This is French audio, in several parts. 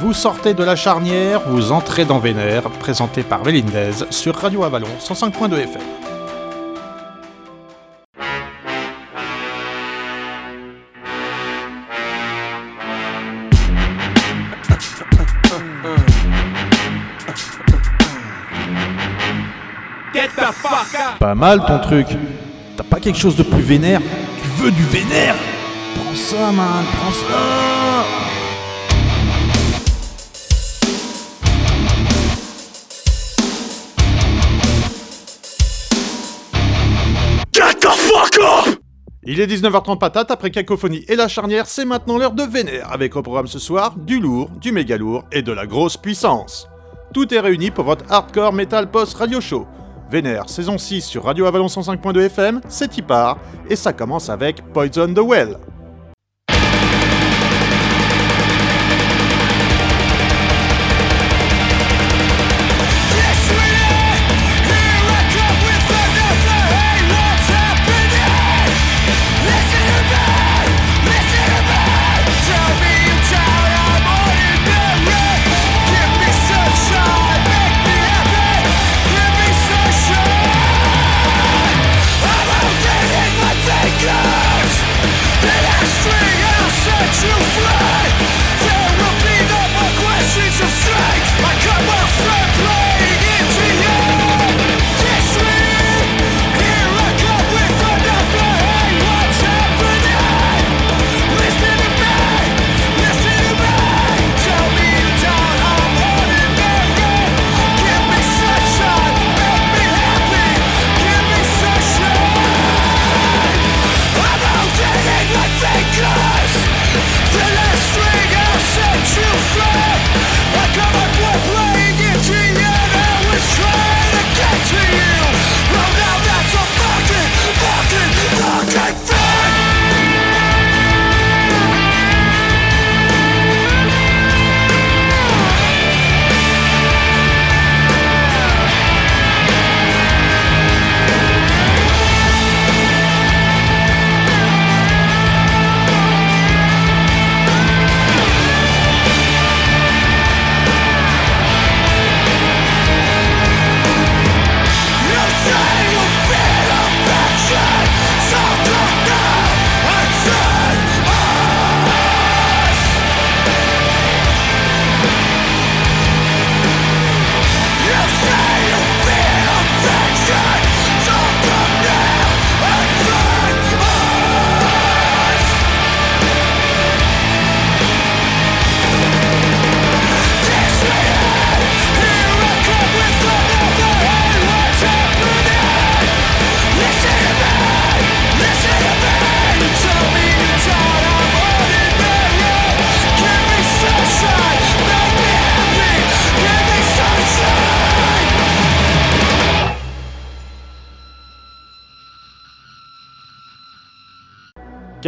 Vous sortez de la charnière, vous entrez dans Vénère, présenté par Vélindez sur Radio Avalon 105.2 FM. Pas mal ton truc. T'as pas quelque chose de plus vénère? Tu veux du vénère? Prends ça, man, prends ça Il est 19h30 patate, après Cacophonie et la charnière, c'est maintenant l'heure de Vénère, avec au programme ce soir du lourd, du méga lourd et de la grosse puissance. Tout est réuni pour votre hardcore metal post radio show. Vénère, saison 6 sur Radio Avalon 105.2 FM, c'est y part, et ça commence avec Poison the Well.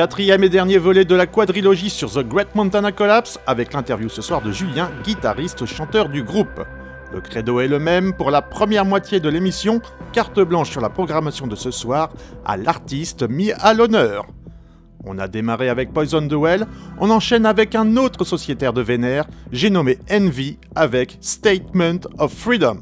Quatrième et dernier volet de la quadrilogie sur The Great Montana Collapse, avec l'interview ce soir de Julien, guitariste chanteur du groupe. Le credo est le même pour la première moitié de l'émission, carte blanche sur la programmation de ce soir à l'artiste mis à l'honneur. On a démarré avec Poison the Well, on enchaîne avec un autre sociétaire de Vénère, j'ai nommé Envy avec Statement of Freedom.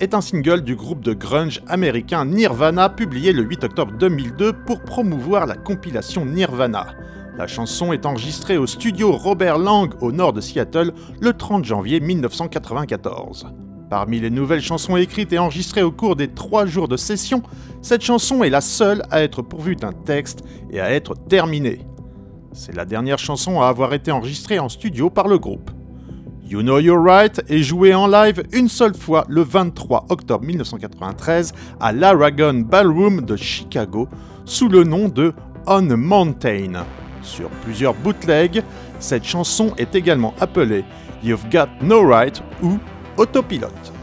Est un single du groupe de grunge américain Nirvana publié le 8 octobre 2002 pour promouvoir la compilation Nirvana. La chanson est enregistrée au studio Robert Lang au nord de Seattle le 30 janvier 1994. Parmi les nouvelles chansons écrites et enregistrées au cours des trois jours de session, cette chanson est la seule à être pourvue d'un texte et à être terminée. C'est la dernière chanson à avoir été enregistrée en studio par le groupe. You Know You're Right est joué en live une seule fois le 23 octobre 1993 à l'Aragon Ballroom de Chicago sous le nom de On Mountain. Sur plusieurs bootlegs, cette chanson est également appelée You've Got No Right ou Autopilote.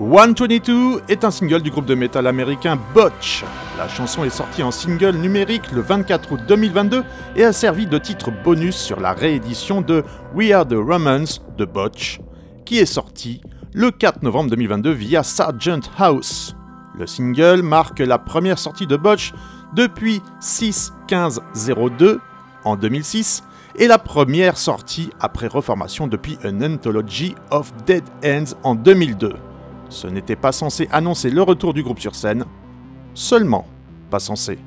122 est un single du groupe de métal américain Botch. La chanson est sortie en single numérique le 24 août 2022 et a servi de titre bonus sur la réédition de We Are the Romans de Botch, qui est sortie le 4 novembre 2022 via Sargent House. Le single marque la première sortie de Botch depuis 6-15-02 en 2006 et la première sortie après reformation depuis An Anthology of Dead Ends en 2002. Ce n'était pas censé annoncer le retour du groupe sur scène, seulement pas censé.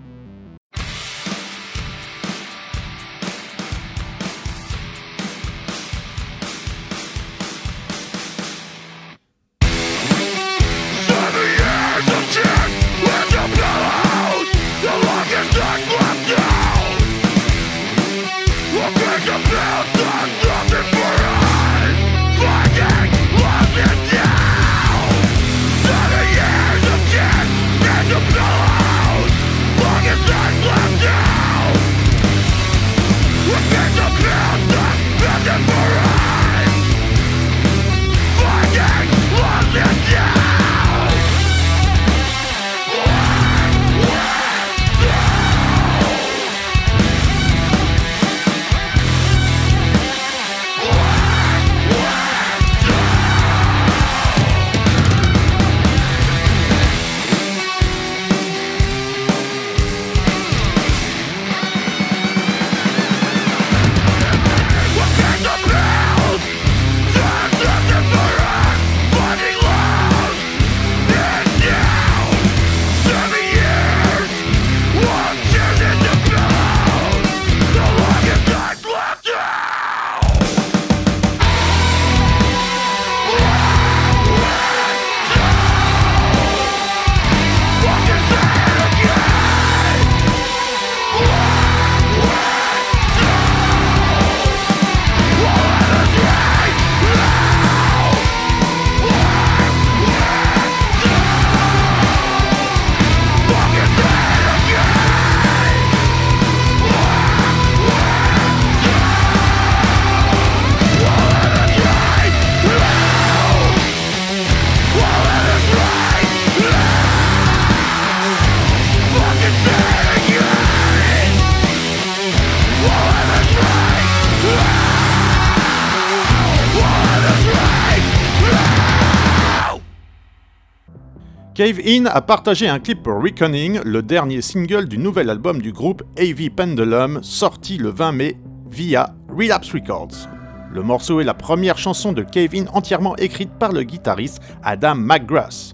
Cave In a partagé un clip pour Reckoning, le dernier single du nouvel album du groupe AV Pendulum, sorti le 20 mai via Relapse Records. Le morceau est la première chanson de Cave In entièrement écrite par le guitariste Adam McGrath.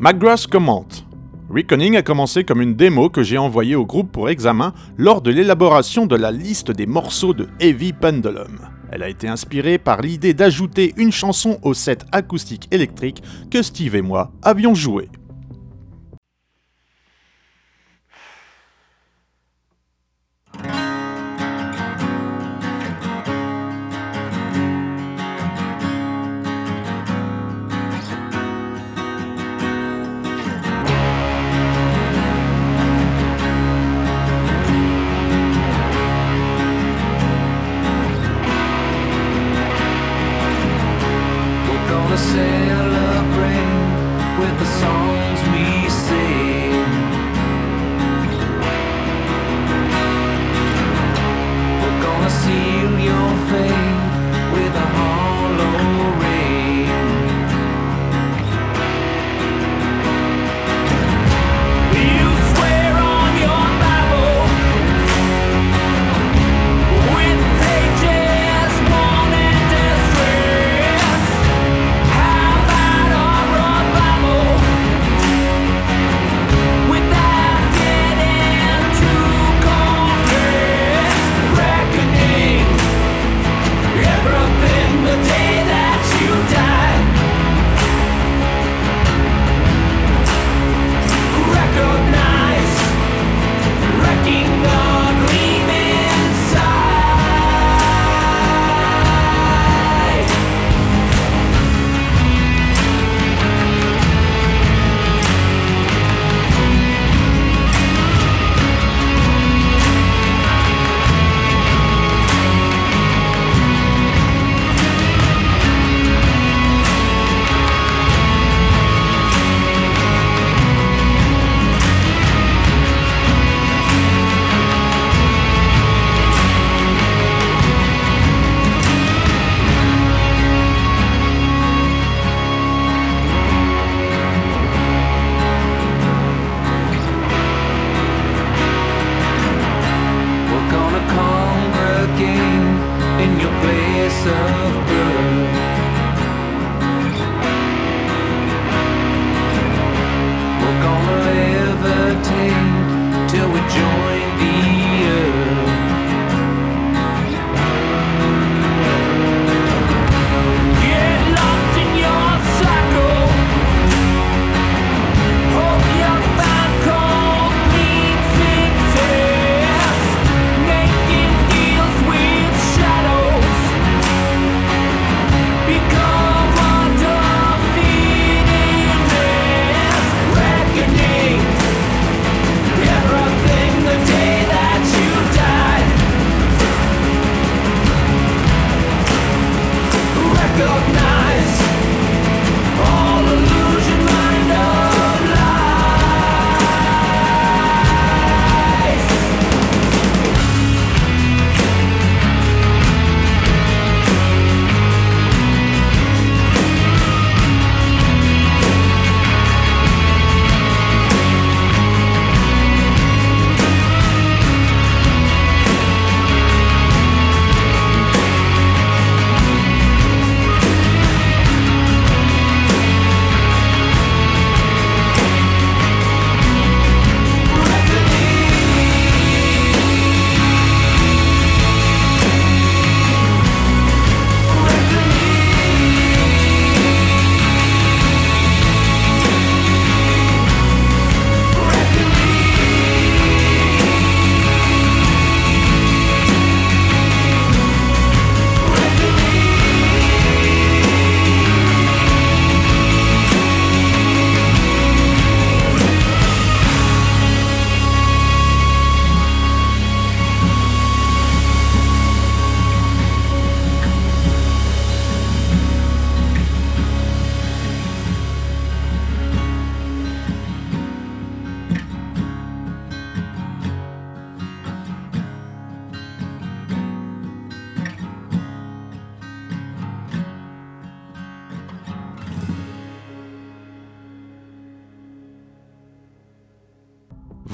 McGrath commente Reckoning a commencé comme une démo que j'ai envoyée au groupe pour examen lors de l'élaboration de la liste des morceaux de Heavy Pendulum. Elle a été inspirée par l'idée d'ajouter une chanson au set acoustique électrique que Steve et moi avions joué.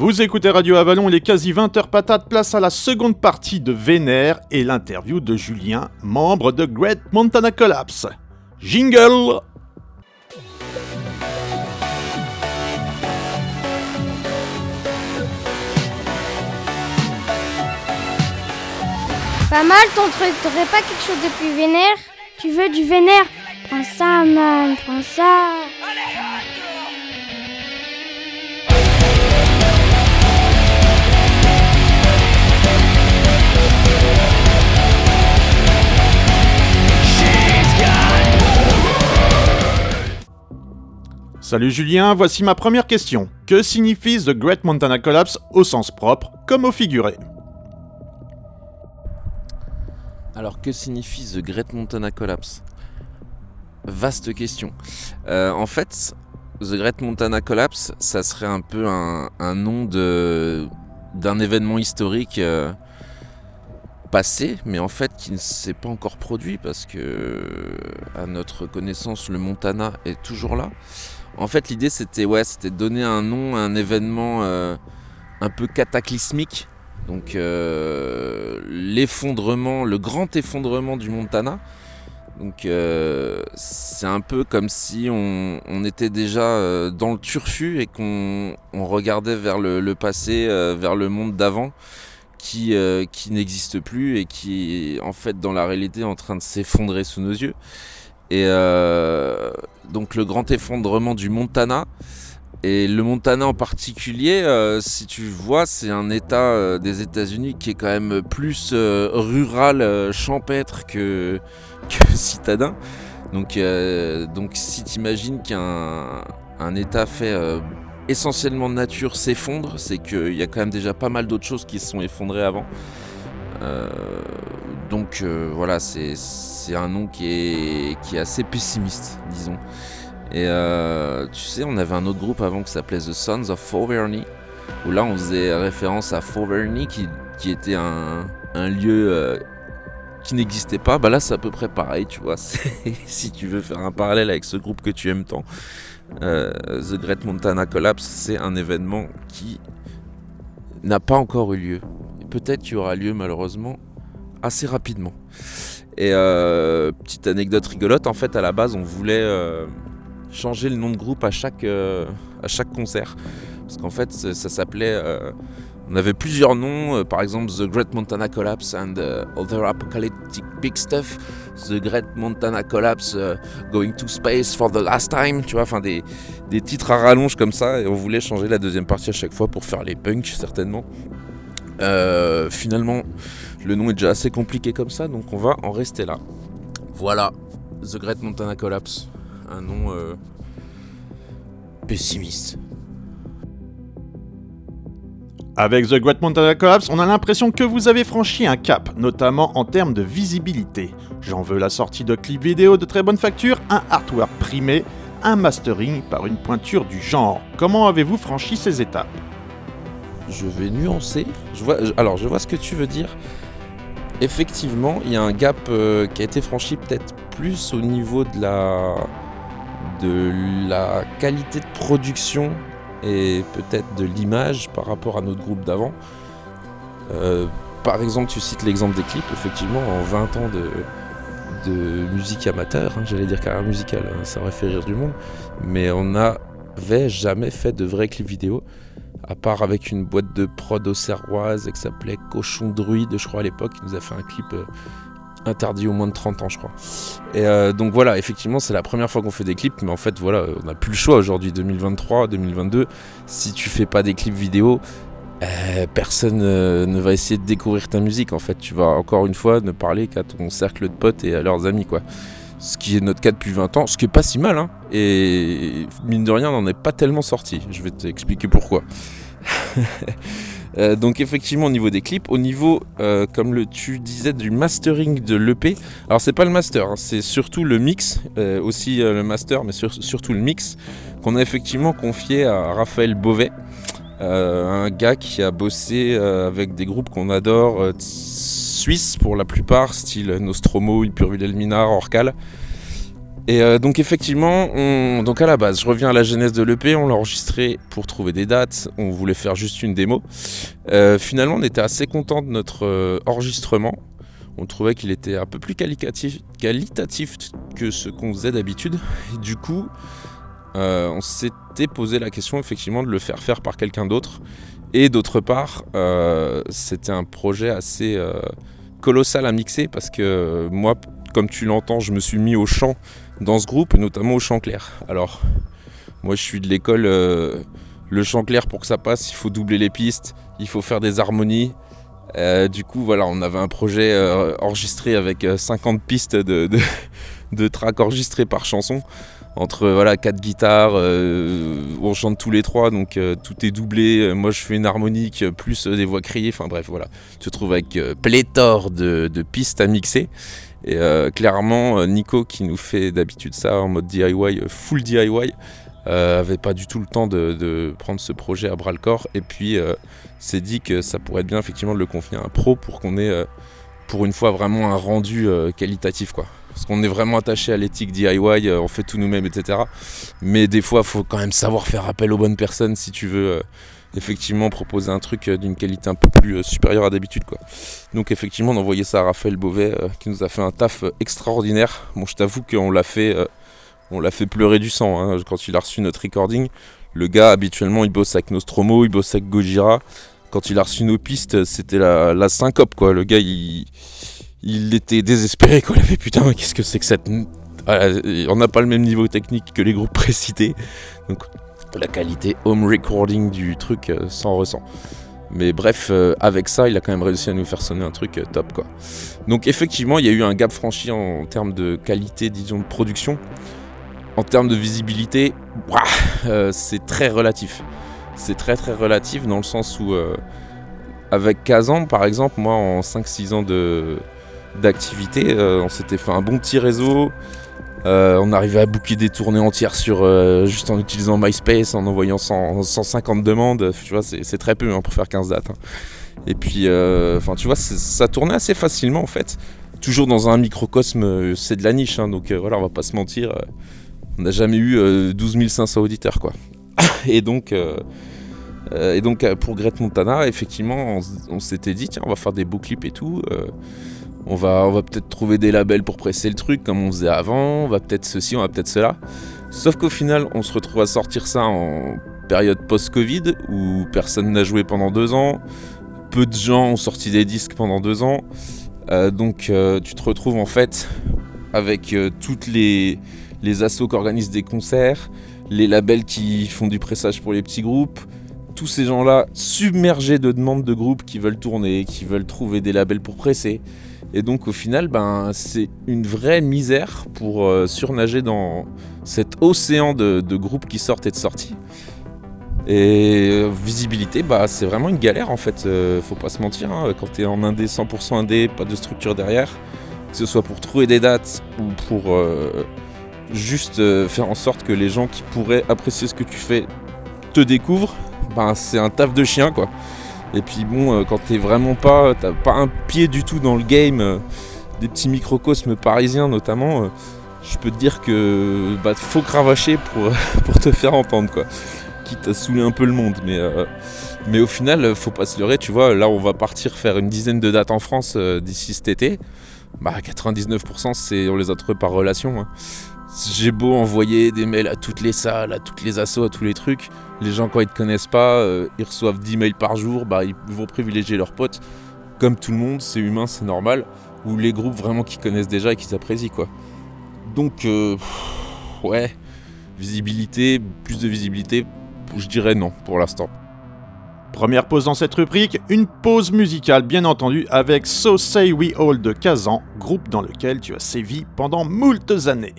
Vous écoutez Radio Avalon, il est quasi 20h patate, place à la seconde partie de Vénère et l'interview de Julien, membre de Great Montana Collapse. Jingle! Pas mal ton truc, t'aurais pas quelque chose de plus vénère? Tu veux du vénère? Prends ça, man, prends ça. Salut Julien, voici ma première question. Que signifie The Great Montana Collapse au sens propre comme au figuré? Alors que signifie The Great Montana Collapse? Vaste question. Euh, en fait, The Great Montana Collapse, ça serait un peu un, nom d'un événement historique euh, passé, mais en fait qui ne s'est pas encore produit parce que, à notre connaissance, le Montana est toujours là. En fait, l'idée c'était ouais, c'était donner un nom à un événement euh, un peu cataclysmique. Donc euh, l'effondrement, le grand effondrement du Montana. Donc euh, c'est un peu comme si on, était déjà dans le turfu et qu'on regardait vers le, passé, vers le monde d'avant qui, qui n'existe plus et qui en fait dans la réalité en train de s'effondrer sous nos yeux. Et euh, donc le grand effondrement du Montana. Et le Montana en particulier, euh, si tu vois, c'est un état euh, des États-Unis qui est quand même plus rural, champêtre que, citadin. Donc, donc si tu imagines qu'un un état fait essentiellement de nature s'effondre, c'est qu'il y a quand même déjà pas mal d'autres choses qui se sont effondrées avant. Donc voilà, c'est un nom qui est, qui est assez pessimiste, disons. Et euh, tu sais, on avait un autre groupe avant qui s'appelait The Sons of Fauverny, où là on faisait référence à Fauverny, qui, qui était un, un lieu euh, qui n'existait pas. Bah là, c'est à peu près pareil, tu vois. si tu veux faire un parallèle avec ce groupe que tu aimes tant, euh, The Great Montana Collapse, c'est un événement qui n'a pas encore eu lieu. Peut-être qu'il aura lieu malheureusement assez rapidement. Et euh, petite anecdote rigolote, en fait, à la base, on voulait euh, changer le nom de groupe à chaque, euh, à chaque concert. Parce qu'en fait, ça, s'appelait. on avait plusieurs noms, par exemple The Great Montana Collapse and Other Apocalyptic Big Stuff, The Great Montana Collapse Going to Space for the Last Time, tu vois, enfin des, des titres à rallonge comme ça, et on voulait changer la deuxième partie à chaque fois pour faire les punks, certainement. finalement, le nom est déjà assez compliqué comme ça, donc on va en rester là. Voilà, The Great Montana Collapse. Un nom euh, pessimiste. Avec The Great Montana Collapse, on a l'impression que vous avez franchi un cap, notamment en termes de visibilité. J'en veux la sortie de clips vidéo de très bonne facture, un artwork primé, un mastering par une pointure du genre. Comment avez-vous franchi ces étapes? Je vais nuancer. Je vois, alors, je vois ce que tu veux dire effectivement, il y a un gap euh, qui a été franchi peut-être plus au niveau de la, de la qualité de production et peut-être de l'image par rapport à notre groupe d'avant. Euh, par exemple, tu cites l'exemple des clips, effectivement, en 20 ans de, de musique amateur, hein, j'allais dire carrière musicale, hein, ça aurait fait rire du monde, mais on n'avait jamais fait de vrais clips vidéo à part avec une boîte de prod auxerroise qui s'appelait Cochon Druide, je crois à l'époque, qui nous a fait un clip euh, interdit au moins de 30 ans, je crois. Et euh, donc voilà, effectivement, c'est la première fois qu'on fait des clips, mais en fait, voilà, on n'a plus le choix aujourd'hui, 2023, 2022. Si tu fais pas des clips vidéo, euh, personne ne va essayer de découvrir ta musique. En fait, tu vas encore une fois ne parler qu'à ton cercle de potes et à leurs amis, quoi ce qui est notre cas depuis 20 ans, ce qui est pas si mal, hein. et mine de rien, on n'en est pas tellement sorti. Je vais t'expliquer pourquoi. Euh, donc effectivement au niveau des clips, au niveau, euh, comme tu disais, du mastering de l'EP, alors c'est pas le master, hein, c'est surtout le mix, euh, aussi le master, mais surtout le mix, qu'on a effectivement confié à Raphaël Beauvais, un gars qui a bossé avec des groupes qu'on adore, suisses pour la plupart, style Nostromo, Hyperville Minar, Orcal. Et euh, donc effectivement, on, donc à la base, je reviens à la genèse de l'EP, on l'a enregistré pour trouver des dates, on voulait faire juste une démo. Euh, finalement, on était assez content de notre euh, enregistrement. On trouvait qu'il était un peu plus qualitatif, qualitatif que ce qu'on faisait d'habitude. Et du coup, on s'était posé la question effectivement de le faire faire par quelqu'un d'autre. Et d'autre part, c'était un projet assez colossal à mixer parce que moi, comme tu l'entends, je me suis mis au chant dans ce groupe, notamment au chant clair. Alors, moi je suis de l'école, euh, le chant clair pour que ça passe, il faut doubler les pistes, il faut faire des harmonies. Euh, du coup, voilà, on avait un projet euh, enregistré avec 50 pistes de, de, de tracks enregistrés par chanson. Entre voilà quatre guitares, on chante tous les trois, donc tout est doublé. Moi, je fais une harmonique plus des voix criées. Enfin bref, voilà, tu te trouves avec pléthore de, pistes à mixer. Et euh, clairement, euh, Nico, qui nous fait d'habitude ça en mode DIY, euh, full DIY, avait pas du tout le temps de, prendre ce projet à bras le corps. Et puis, s'est dit que ça pourrait être bien effectivement de le confier à un pro pour qu'on ait, pour une fois, vraiment un rendu qualitatif, quoi. Parce qu'on est vraiment attaché à l'éthique DIY, on fait tout nous-mêmes, etc. Mais des fois, il faut quand même savoir faire appel aux bonnes personnes si tu veux effectivement proposer un truc euh, d'une qualité un peu plus euh, supérieure à d'habitude. Donc effectivement envoyé ça à Raphaël Beauvais euh, qui nous a fait un taf extraordinaire. Bon je t'avoue qu'on l'a fait l'a fait pleurer du sang hein, quand il a reçu notre recording. Le gars habituellement il bosse avec Nostromo, il bosse avec Gojira. Quand il a reçu nos pistes, c'était la, syncope quoi. Le gars il, il était désespéré quoi. Il avait putain qu'est-ce que c'est que cette on n'a pas le même niveau technique que les groupes précités. Donc la qualité home recording du truc euh, sans ressent. Mais bref, euh, avec ça, il a quand même réussi à nous faire sonner un truc euh, top quoi. Donc effectivement, il y a eu un gap franchi en, termes de qualité, disons, de production. En termes de visibilité, c'est très relatif. C'est très très relatif dans le sens où, avec Kazan par exemple, moi en 5-6 ans d'activité, on s'était fait un bon petit réseau. Euh, on arrivait à booker des tournées entières sur euh, juste en utilisant MySpace, en envoyant 150 demandes. Tu vois, c'est très peu hein, pour faire 15 dates. Hein. Et puis, euh, enfin, tu vois, ça tournait assez facilement en fait. Toujours dans un microcosme, c'est de la niche, hein, donc voilà, on va pas se mentir. on n'a jamais eu 12 500 auditeurs, quoi. et donc, pour Grete Montana, effectivement, on, on s'était dit, tiens, on va faire des beaux clips et tout on va, peut-être trouver des labels pour presser le truc comme on faisait avant, on va peut-être ceci, on va peut-être cela. Sauf qu'au final, on se retrouve à sortir ça en période post-Covid où personne n'a joué pendant deux ans, peu de gens ont sorti des disques pendant deux ans. Euh, donc euh, tu te retrouves en fait avec euh, toutes les, les assos qui organisent des concerts, les labels qui font du pressage pour les petits groupes, tous ces gens-là submergés de demandes de groupes qui veulent tourner, qui veulent trouver des labels pour presser. Et donc au final, ben, c'est une vraie misère pour euh, surnager dans cet océan de, groupes qui sortent et de sorties. Et euh, visibilité, bah, c'est vraiment une galère en fait, euh, faut pas se mentir. Hein. quand tu es en indé, 100% indé, pas de structure derrière, que ce soit pour trouver des dates ou pour juste faire en sorte que les gens qui pourraient apprécier ce que tu fais te découvrent, ben, c'est un taf de chien quoi. Et puis bon, euh, quand t'es vraiment pas, t'as pas un pied du tout dans le game, euh, des petits microcosmes parisiens notamment, euh, je peux te dire que bah faut cravacher pour, pour te faire entendre quoi. Quitte à saouler un peu le monde, mais mais au final, faut pas se leurrer, tu vois. Là, on va partir faire une dizaine de dates en France d'ici cet été. Bah 99% c'est on les a trouvés par relation. Hein. J'ai beau envoyer des mails à toutes les salles, à toutes les assos, à tous les trucs. Les gens, quand ils te connaissent pas, euh, ils reçoivent 10 mails par jour, bah, ils vont privilégier leurs potes. Comme tout le monde, c'est humain, c'est normal. Ou les groupes vraiment qui connaissent déjà et qui s'apprécient, quoi. Donc, euh, ouais, visibilité, plus de visibilité, je dirais non pour l'instant. Première pause dans cette rubrique, une pause musicale bien entendu avec So Say We All de Kazan, groupe dans lequel tu as sévi pendant moultes années.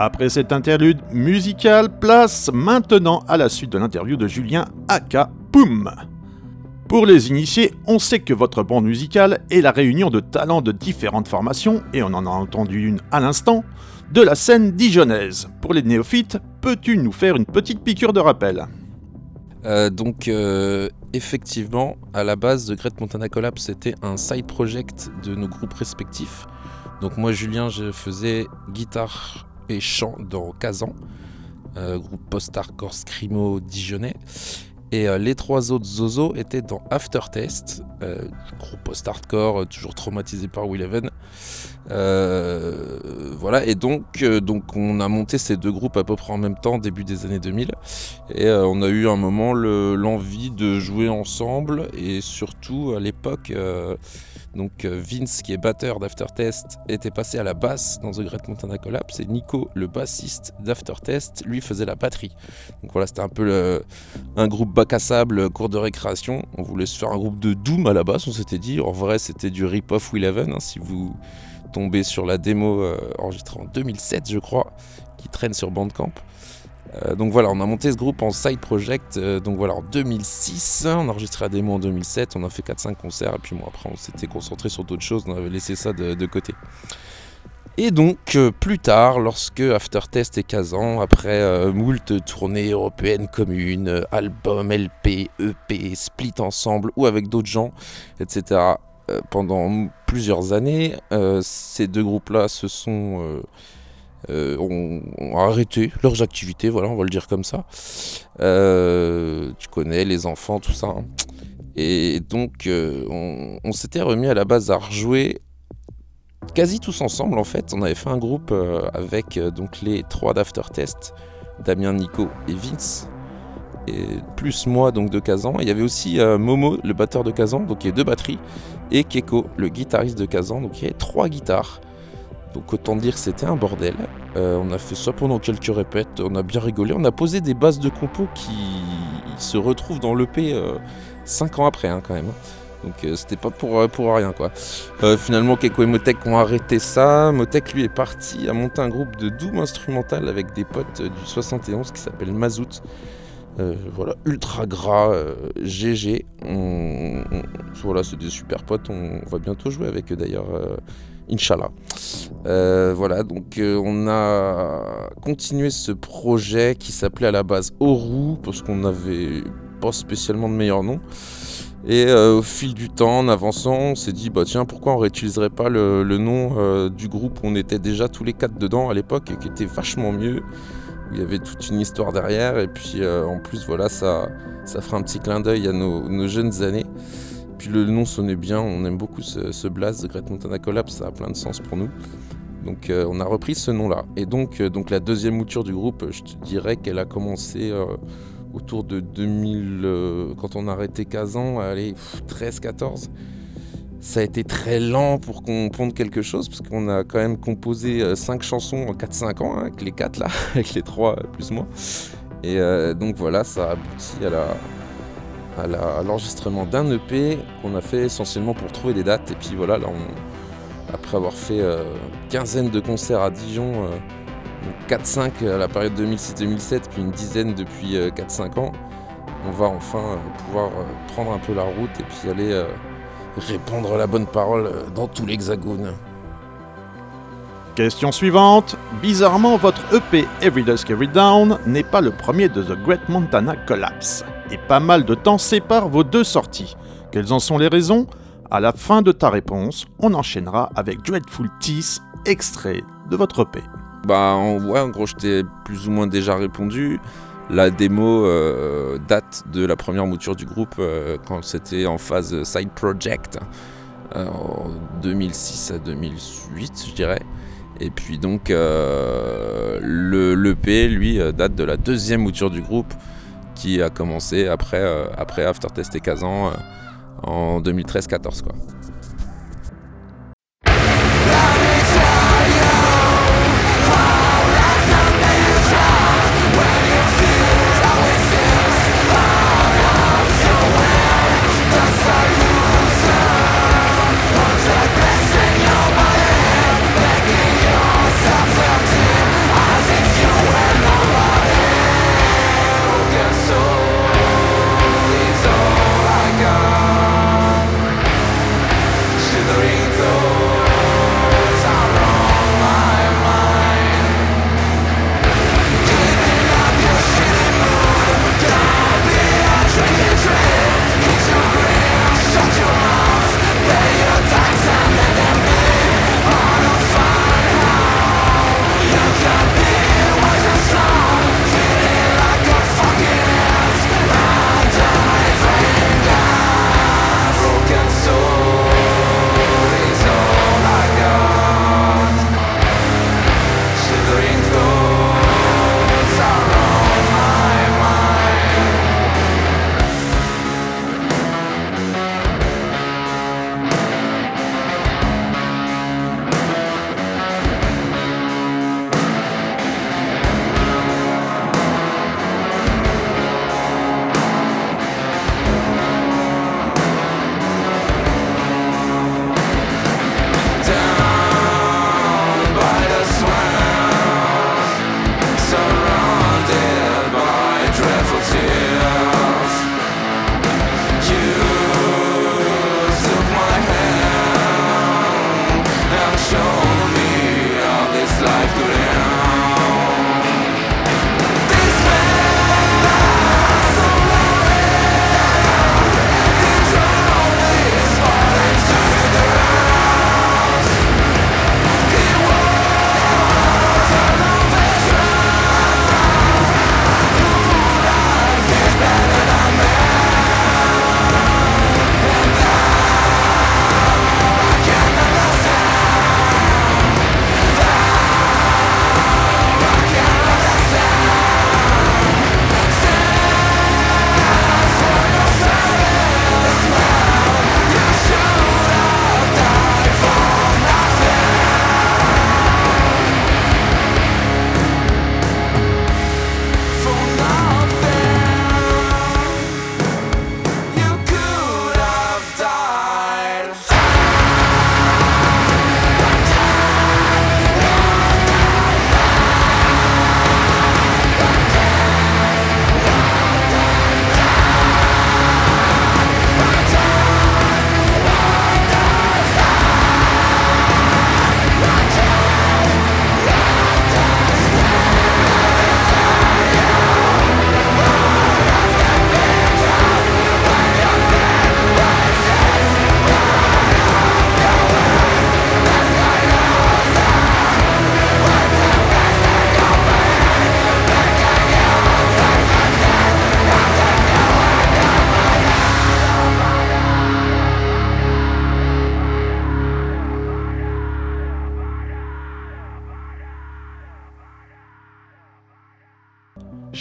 Après cet interlude musical, place maintenant à la suite de l'interview de Julien Aka Poum. Pour les initiés, on sait que votre bande musicale est la réunion de talents de différentes formations, et on en a entendu une à l'instant, de la scène dijonnaise. Pour les néophytes, peux-tu nous faire une petite piqûre de rappel? Euh, donc euh, effectivement, à la base, The Great Montana Collapse, c'était un side project de nos groupes respectifs. Donc moi, Julien, je faisais guitare et chant dans Kazan, euh, groupe post-hardcore scrimo dijonnais. Et euh, les trois autres Zozo étaient dans Aftertest, euh, groupe post-hardcore, euh, toujours traumatisé par Will. Euh, voilà, et donc, donc on a monté ces deux groupes à peu près en même temps, début des années 2000. Et on a eu un moment le- l'envie de jouer ensemble, et surtout à l'époque, donc euh, Vince, qui est batteur d'Aftertest, était passé à la basse dans The Great Montana Collapse, et Nico, le bassiste d'Aftertest, lui faisait la batterie. Donc voilà, c'était un peu le- un groupe bac à sable, cours de récréation. On voulait se faire un groupe de Doom à la base, on s'était dit. En vrai, c'était du rip-off Eleven, hein, si vous tombez sur la démo euh, enregistrée en 2007, je crois, qui traîne sur Bandcamp. Euh, donc voilà, on a monté ce groupe en side project. euh, donc voilà, en 2006, on a enregistré la démo en 2007, on a fait 4-5 concerts, et puis bon, après on s'était concentré sur d'autres choses, on avait laissé ça de, côté. Et donc, euh, plus tard, lorsque Aftertest et Kazan, après moult tournées européennes communes, albums, LP, EP, split ensemble ou avec d'autres gens, etc., pendant plusieurs années, ces deux groupes-là se sont euh, ont, arrêté leurs activités, voilà, on va le dire comme ça. Euh, tu connais les enfants, tout ça. hein. Et donc, euh, on, s'était remis à la base à rejouer quasi tous ensemble en fait. On avait fait un groupe avec donc les trois d'Aftertest, Damien, Nico et Vince. Et plus moi donc de Kazan. Il y avait aussi Momo, le batteur de Kazan, donc y a deux batteries, et Keko, le guitariste de Kazan, donc il y avait trois guitares. Donc autant dire c'était un bordel. Euh, on a fait ça pendant quelques répètes, on a bien rigolé, on a posé des bases de compo qui se retrouvent dans l'EP 5 ans après hein, quand même. Donc euh, c'était pas pour, euh, pour rien quoi. Euh, finalement, Keko et Motek ont arrêté ça. Motek, lui, est parti à monter un groupe de doom instrumental avec des potes euh, du 71 qui s'appelle Mazout. Euh, voilà, ultra gras, euh, GG. Voilà, c'est des super potes. On, va bientôt jouer avec eux d'ailleurs, euh, Inch'Allah. Euh, voilà, donc euh, on a continué ce projet qui s'appelait à la base Oru parce qu'on n'avait pas spécialement de meilleur nom. Et euh, au fil du temps, en avançant, on s'est dit, bah tiens, pourquoi on réutiliserait pas le, nom du groupe où on était déjà tous les quatre dedans à l'époque et qui était vachement mieux, il y avait toute une histoire derrière, et puis en plus, voilà, ça, ça fera un petit clin d'œil à nos jeunes années. Puis le nom sonnait bien, on aime beaucoup ce, ce blast de Great Montana Collapse, ça a plein de sens pour nous. Donc euh, on a repris ce nom-là. Et donc, euh, donc la deuxième mouture du groupe, je te dirais qu'elle a commencé euh, autour de 2000, euh, quand on a arrêté Kazan, allez, 13-14. Ça a été très lent pour qu'on ponde quelque chose, parce qu'on a quand même composé 5 chansons en 4-5 ans, hein, avec les 4 là, avec les 3 plus moi. Et donc voilà, ça a abouti à la, à l'enregistrement d'un EP qu'on a fait essentiellement pour trouver des dates. Et puis voilà, là, après avoir fait euh, quinzaine de concerts à Dijon, euh, donc 4-5 à la période 2006-2007, puis une dizaine depuis euh, 4-5 ans, on va enfin euh, pouvoir euh, prendre un peu la route et puis aller euh, répandre la bonne parole euh, dans tout l'hexagone. Question suivante. Bizarrement, votre EP Every Dusk Every Down n'est pas le premier de The Great Montana Collapse. Et pas mal de temps sépare vos deux sorties. Quelles en sont les raisons? À la fin de ta réponse, on enchaînera avec Dreadful Teeth, extrait de votre EP. Bah en, gros je t'ai plus ou moins déjà répondu. La démo euh, date de la première mouture du groupe euh, quand c'était en phase side project euh, en 2006 à 2008 je dirais. Et puis donc le l'EP lui date de la deuxième mouture du groupe qui a commencé après, euh, après Aftertest et Kazan euh, en 2013-14 quoi.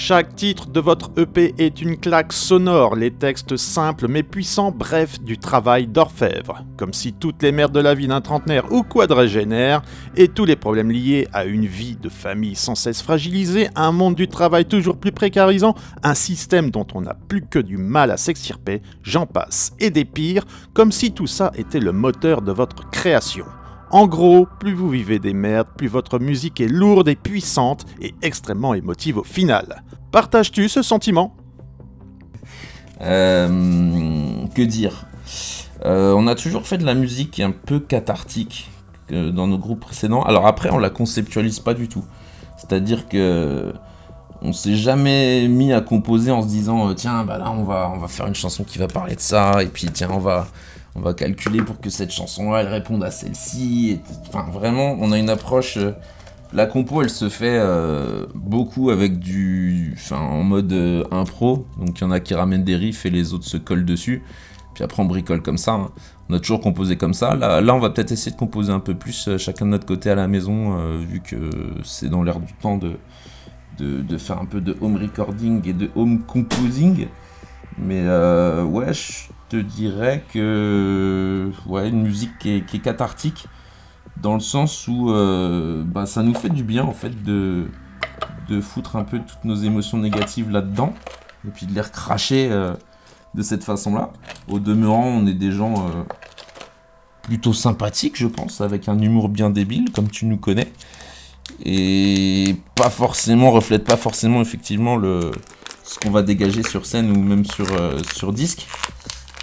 Chaque titre de votre EP est une claque sonore, les textes simples mais puissants, bref, du travail d'orfèvre. Comme si toutes les merdes de la vie d'un trentenaire ou quadragénaire, et tous les problèmes liés à une vie de famille sans cesse fragilisée, un monde du travail toujours plus précarisant, un système dont on n'a plus que du mal à s'extirper, j'en passe, et des pires, comme si tout ça était le moteur de votre création. En gros, plus vous vivez des merdes, plus votre musique est lourde et puissante et extrêmement émotive au final. Partages-tu ce sentiment? Euh, Que dire? Euh, On a toujours fait de la musique un peu cathartique dans nos groupes précédents. Alors après, on la conceptualise pas du tout. C'est-à-dire que on s'est jamais mis à composer en se disant euh, tiens bah là on va on va faire une chanson qui va parler de ça et puis tiens on va on va calculer pour que cette chanson-là, elle réponde à celle-ci. Enfin, vraiment, on a une approche. Euh, la compo, elle se fait euh, beaucoup avec du. En mode euh, impro. Donc, il y en a qui ramènent des riffs et les autres se collent dessus. Puis après, on bricole comme ça. Hein. On a toujours composé comme ça. Là, là, on va peut-être essayer de composer un peu plus chacun de notre côté à la maison, vu que c'est dans l'air du temps de, faire un peu de home recording et de home composing. Mais ouais, je te dirais que ouais, une musique qui est, cathartique dans le sens où euh, bah, ça nous fait du bien en fait de, de foutre un peu toutes nos émotions négatives là-dedans et puis de les recracher euh, de cette façon-là. Au demeurant, on est des gens euh, plutôt sympathiques, je pense, avec un humour bien débile, comme tu nous connais, et pas forcément reflète pas forcément effectivement le ce qu'on va dégager sur scène ou même sur, sur disque.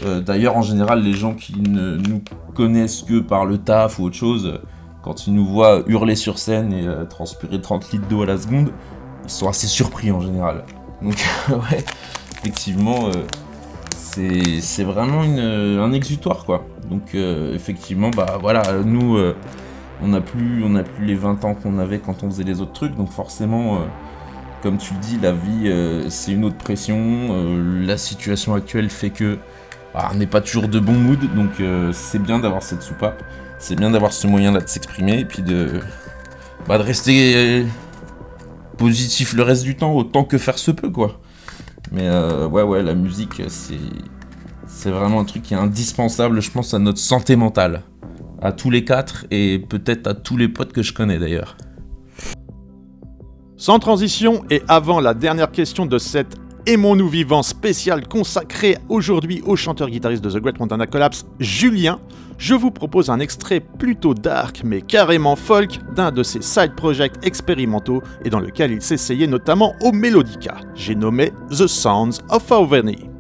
Euh, d'ailleurs, en général, les gens qui ne nous connaissent que par le taf ou autre chose, quand ils nous voient hurler sur scène et euh, transpirer 30 litres d'eau à la seconde, ils sont assez surpris en général. Donc, ouais, effectivement, euh, c'est vraiment un exutoire, quoi. Donc, effectivement, bah voilà, nous, on n'a plus, plus les 20 ans qu'on avait quand on faisait les autres trucs, donc forcément comme tu le dis, la vie, c'est une autre pression. la situation actuelle fait que ah, on n'est pas toujours de bon mood, donc euh, c'est bien d'avoir cette soupape, c'est bien d'avoir ce moyen-là de s'exprimer et puis de, bah, de rester euh, positif le reste du temps autant que faire se peut, quoi. Mais euh, ouais, ouais, la musique, c'est, c'est vraiment un truc qui est indispensable, je pense, à notre santé mentale. À tous les quatre et peut-être à tous les potes que je connais d'ailleurs. Sans transition et avant la dernière question de cette Aimons-nous vivant spécial consacré aujourd'hui au chanteur-guitariste de The Great Montana Collapse, Julien, je vous propose un extrait plutôt dark mais carrément folk d'un de ses side projects expérimentaux et dans lequel il s'essayait notamment au Melodica. J'ai nommé The Sounds of Auvergne.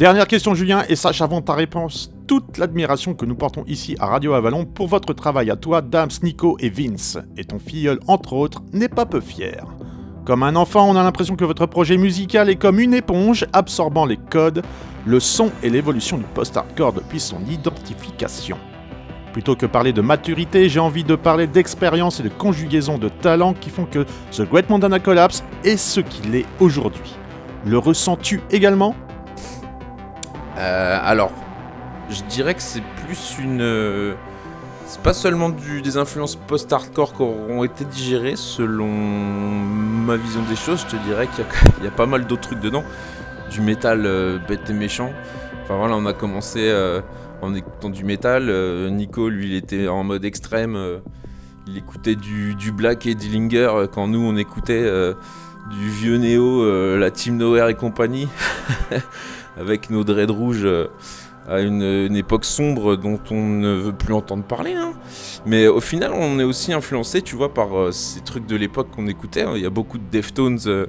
Dernière question Julien, et sache avant ta réponse toute l'admiration que nous portons ici à Radio Avalon pour votre travail à toi, Dams, Nico et Vince. Et ton filleul, entre autres, n'est pas peu fier. Comme un enfant, on a l'impression que votre projet musical est comme une éponge absorbant les codes, le son et l'évolution du post-hardcore depuis son identification. Plutôt que parler de maturité, j'ai envie de parler d'expérience et de conjugaison de talents qui font que The Great Montana Collapse est ce qu'il est aujourd'hui. Le ressens-tu également? Alors, je dirais que c'est plus une. Euh, c'est pas seulement des influences post-hardcore qui auront été digérées, selon ma vision des choses, je te dirais qu'il y, a pas mal d'autres trucs dedans. Du métal euh, bête et méchant. Enfin voilà, on a commencé euh, en écoutant du métal. Nico, lui, il était en mode extrême. il écoutait du, du Black et Dillinger quand nous, on écoutait du vieux Néo, la Team Nowhere et compagnie. avec nos dreads rouges à une, époque sombre dont on ne veut plus entendre parler. Hein. Mais au final, on est aussi influencé, tu vois, par euh, ces trucs de l'époque qu'on écoutait. Hein. Il y a beaucoup de Deftones euh,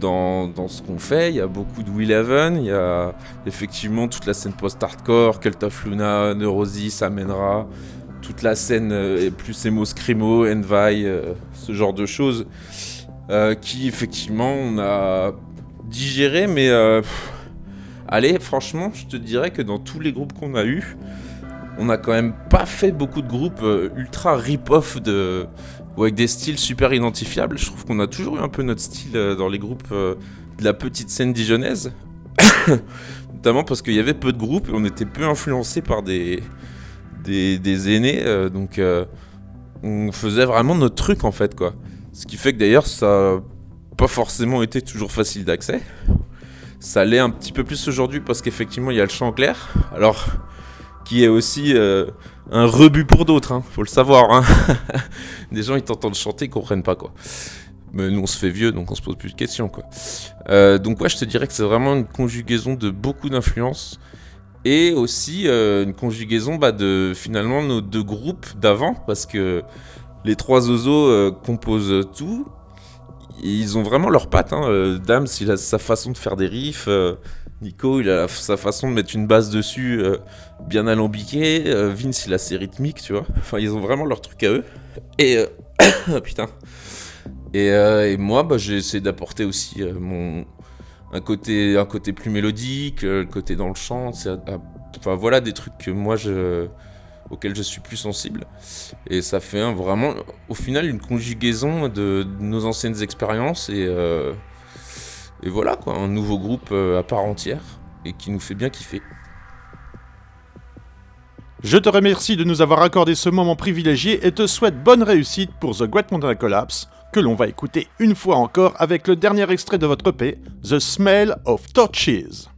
dans, ce qu'on fait. Il y a beaucoup de Will Heaven. Il y a effectivement toute la scène post-hardcore, Cult of Luna, Neurosis, Amenra. Toute la scène euh, plus emo scrimo, Envy, ce genre de choses. qui effectivement on a digéré, mais Allez, franchement, je te dirais que dans tous les groupes qu'on a eu, on a quand même pas fait beaucoup de groupes euh, ultra rip-off de ou avec des styles super identifiables. Je trouve qu'on a toujours eu un peu notre style euh, dans les groupes euh, de la petite scène dijonnaise. Notamment parce qu'il y avait peu de groupes et on était peu influencé par des, des, aînés. donc on faisait vraiment notre truc en fait quoi. Ce qui fait que d'ailleurs ça n'a pas forcément été toujours facile d'accès. Ça l'est un petit peu plus aujourd'hui parce qu'effectivement il y a le chant clair. Alors, qui est aussi euh, un rebut pour d'autres, hein, faut le savoir. Hein. Des gens ils t'entendent chanter, ils comprennent pas quoi. Mais nous on se fait vieux donc on se pose plus de questions quoi. Euh, donc ouais je te dirais que c'est vraiment une conjugaison de beaucoup d'influences et aussi euh, une conjugaison bah, de finalement nos deux groupes d'avant parce que les trois oiseaux composent tout ils ont vraiment leurs pattes. Hein. Euh, Dams, il a sa façon de faire des riffs. Euh, Nico, il a sa façon de mettre une base dessus euh, bien alambiquée. Vince, il a ses rythmiques, tu vois. Enfin, ils ont vraiment leur truc à eux. Et. putain. Et, moi, bah, j'ai essayé d'apporter aussi mon. Un côté, un côté plus mélodique, le côté dans le chant. Enfin, voilà des trucs que moi je auquel je suis plus sensible. Et ça fait vraiment, au final, une conjugaison de, nos anciennes expériences et, euh, et voilà quoi, un nouveau groupe euh, à part entière et qui nous fait bien kiffer. Je te remercie de nous avoir accordé ce moment privilégié et te souhaite bonne réussite pour The Great Mountain Collapse, que l'on va écouter une fois encore avec le dernier extrait de votre EP, The Smell of Torches.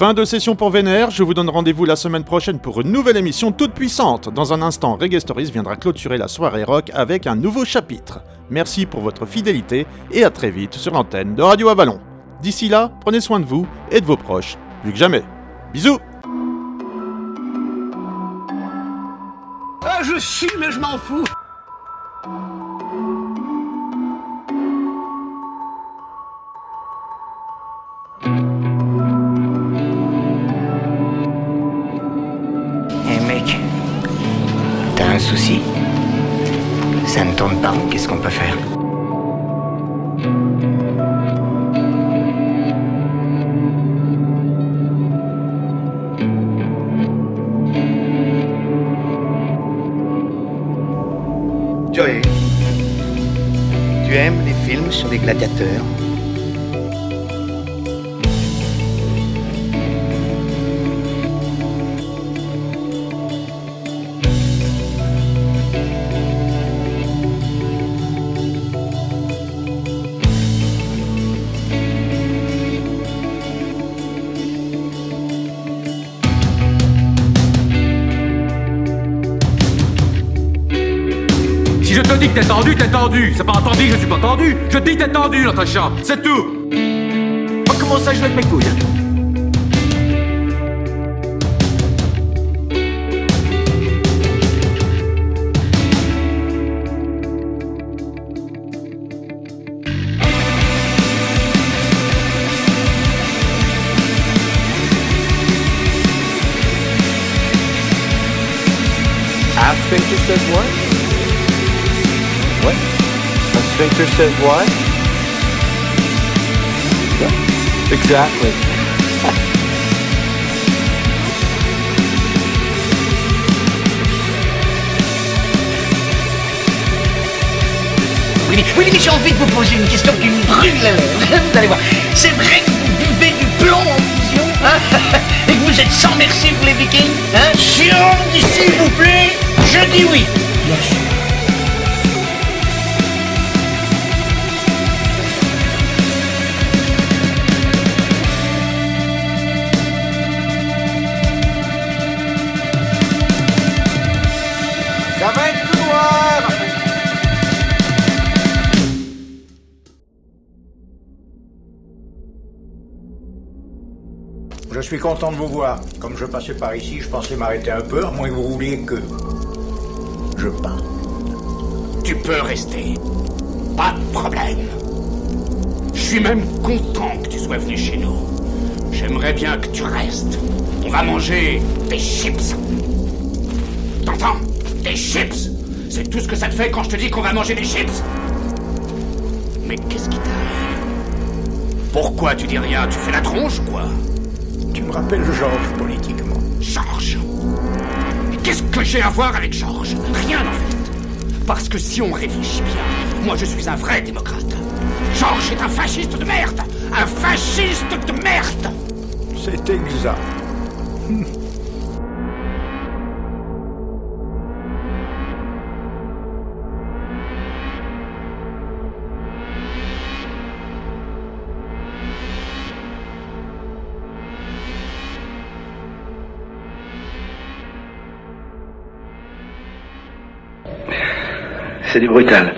Fin de session pour Vénère, je vous donne rendez-vous la semaine prochaine pour une nouvelle émission toute puissante. Dans un instant, Reggae viendra clôturer la soirée rock avec un nouveau chapitre. Merci pour votre fidélité et à très vite sur l'antenne de Radio Avalon. D'ici là, prenez soin de vous et de vos proches, plus que jamais. Bisous Ah, je suis, mais je m'en fous souci. Ça ne tourne pas, qu'est-ce qu'on peut faire? Joey, tu aimes les films sur les gladiateurs? Que t'es tendu, t'es tendu. C'est pas entendu, je suis pas tendu. Je dis t'es tendu, Natacha. C'est tout. Pas commencer à jouer avec mes couilles. A sphincter says what? What? Sphincter says what? Exactly. Oui, oui, mais j'ai envie de vous poser une question qui me brûle la lèvre. Vous allez voir. C'est vrai que vous buvez du plomb en fusion hein? Et que vous êtes sans merci pour les vikings hein? Si on dit s'il vous plaît, je dis oui. Bien sûr. Suis content de vous voir. Comme je passais par ici, je pensais m'arrêter un peu, à moins que vous vouliez que... Je parte. Tu peux rester. Pas de problème. Je suis même content que tu sois venu chez nous. J'aimerais bien que tu restes. On va manger des chips. T'entends? Des chips C'est tout ce que ça te fait quand je te dis qu'on va manger des chips Mais qu'est-ce qui t'arrive? Pourquoi tu dis rien? Tu fais la tronche quoi? Tu me rappelles Georges politiquement. Georges Qu'est-ce que j'ai à voir avec Georges? Rien en fait. Parce que si on réfléchit bien, moi je suis un vrai démocrate. Georges est un fasciste de merde Un fasciste de merde C'est exact. C'est du brutal.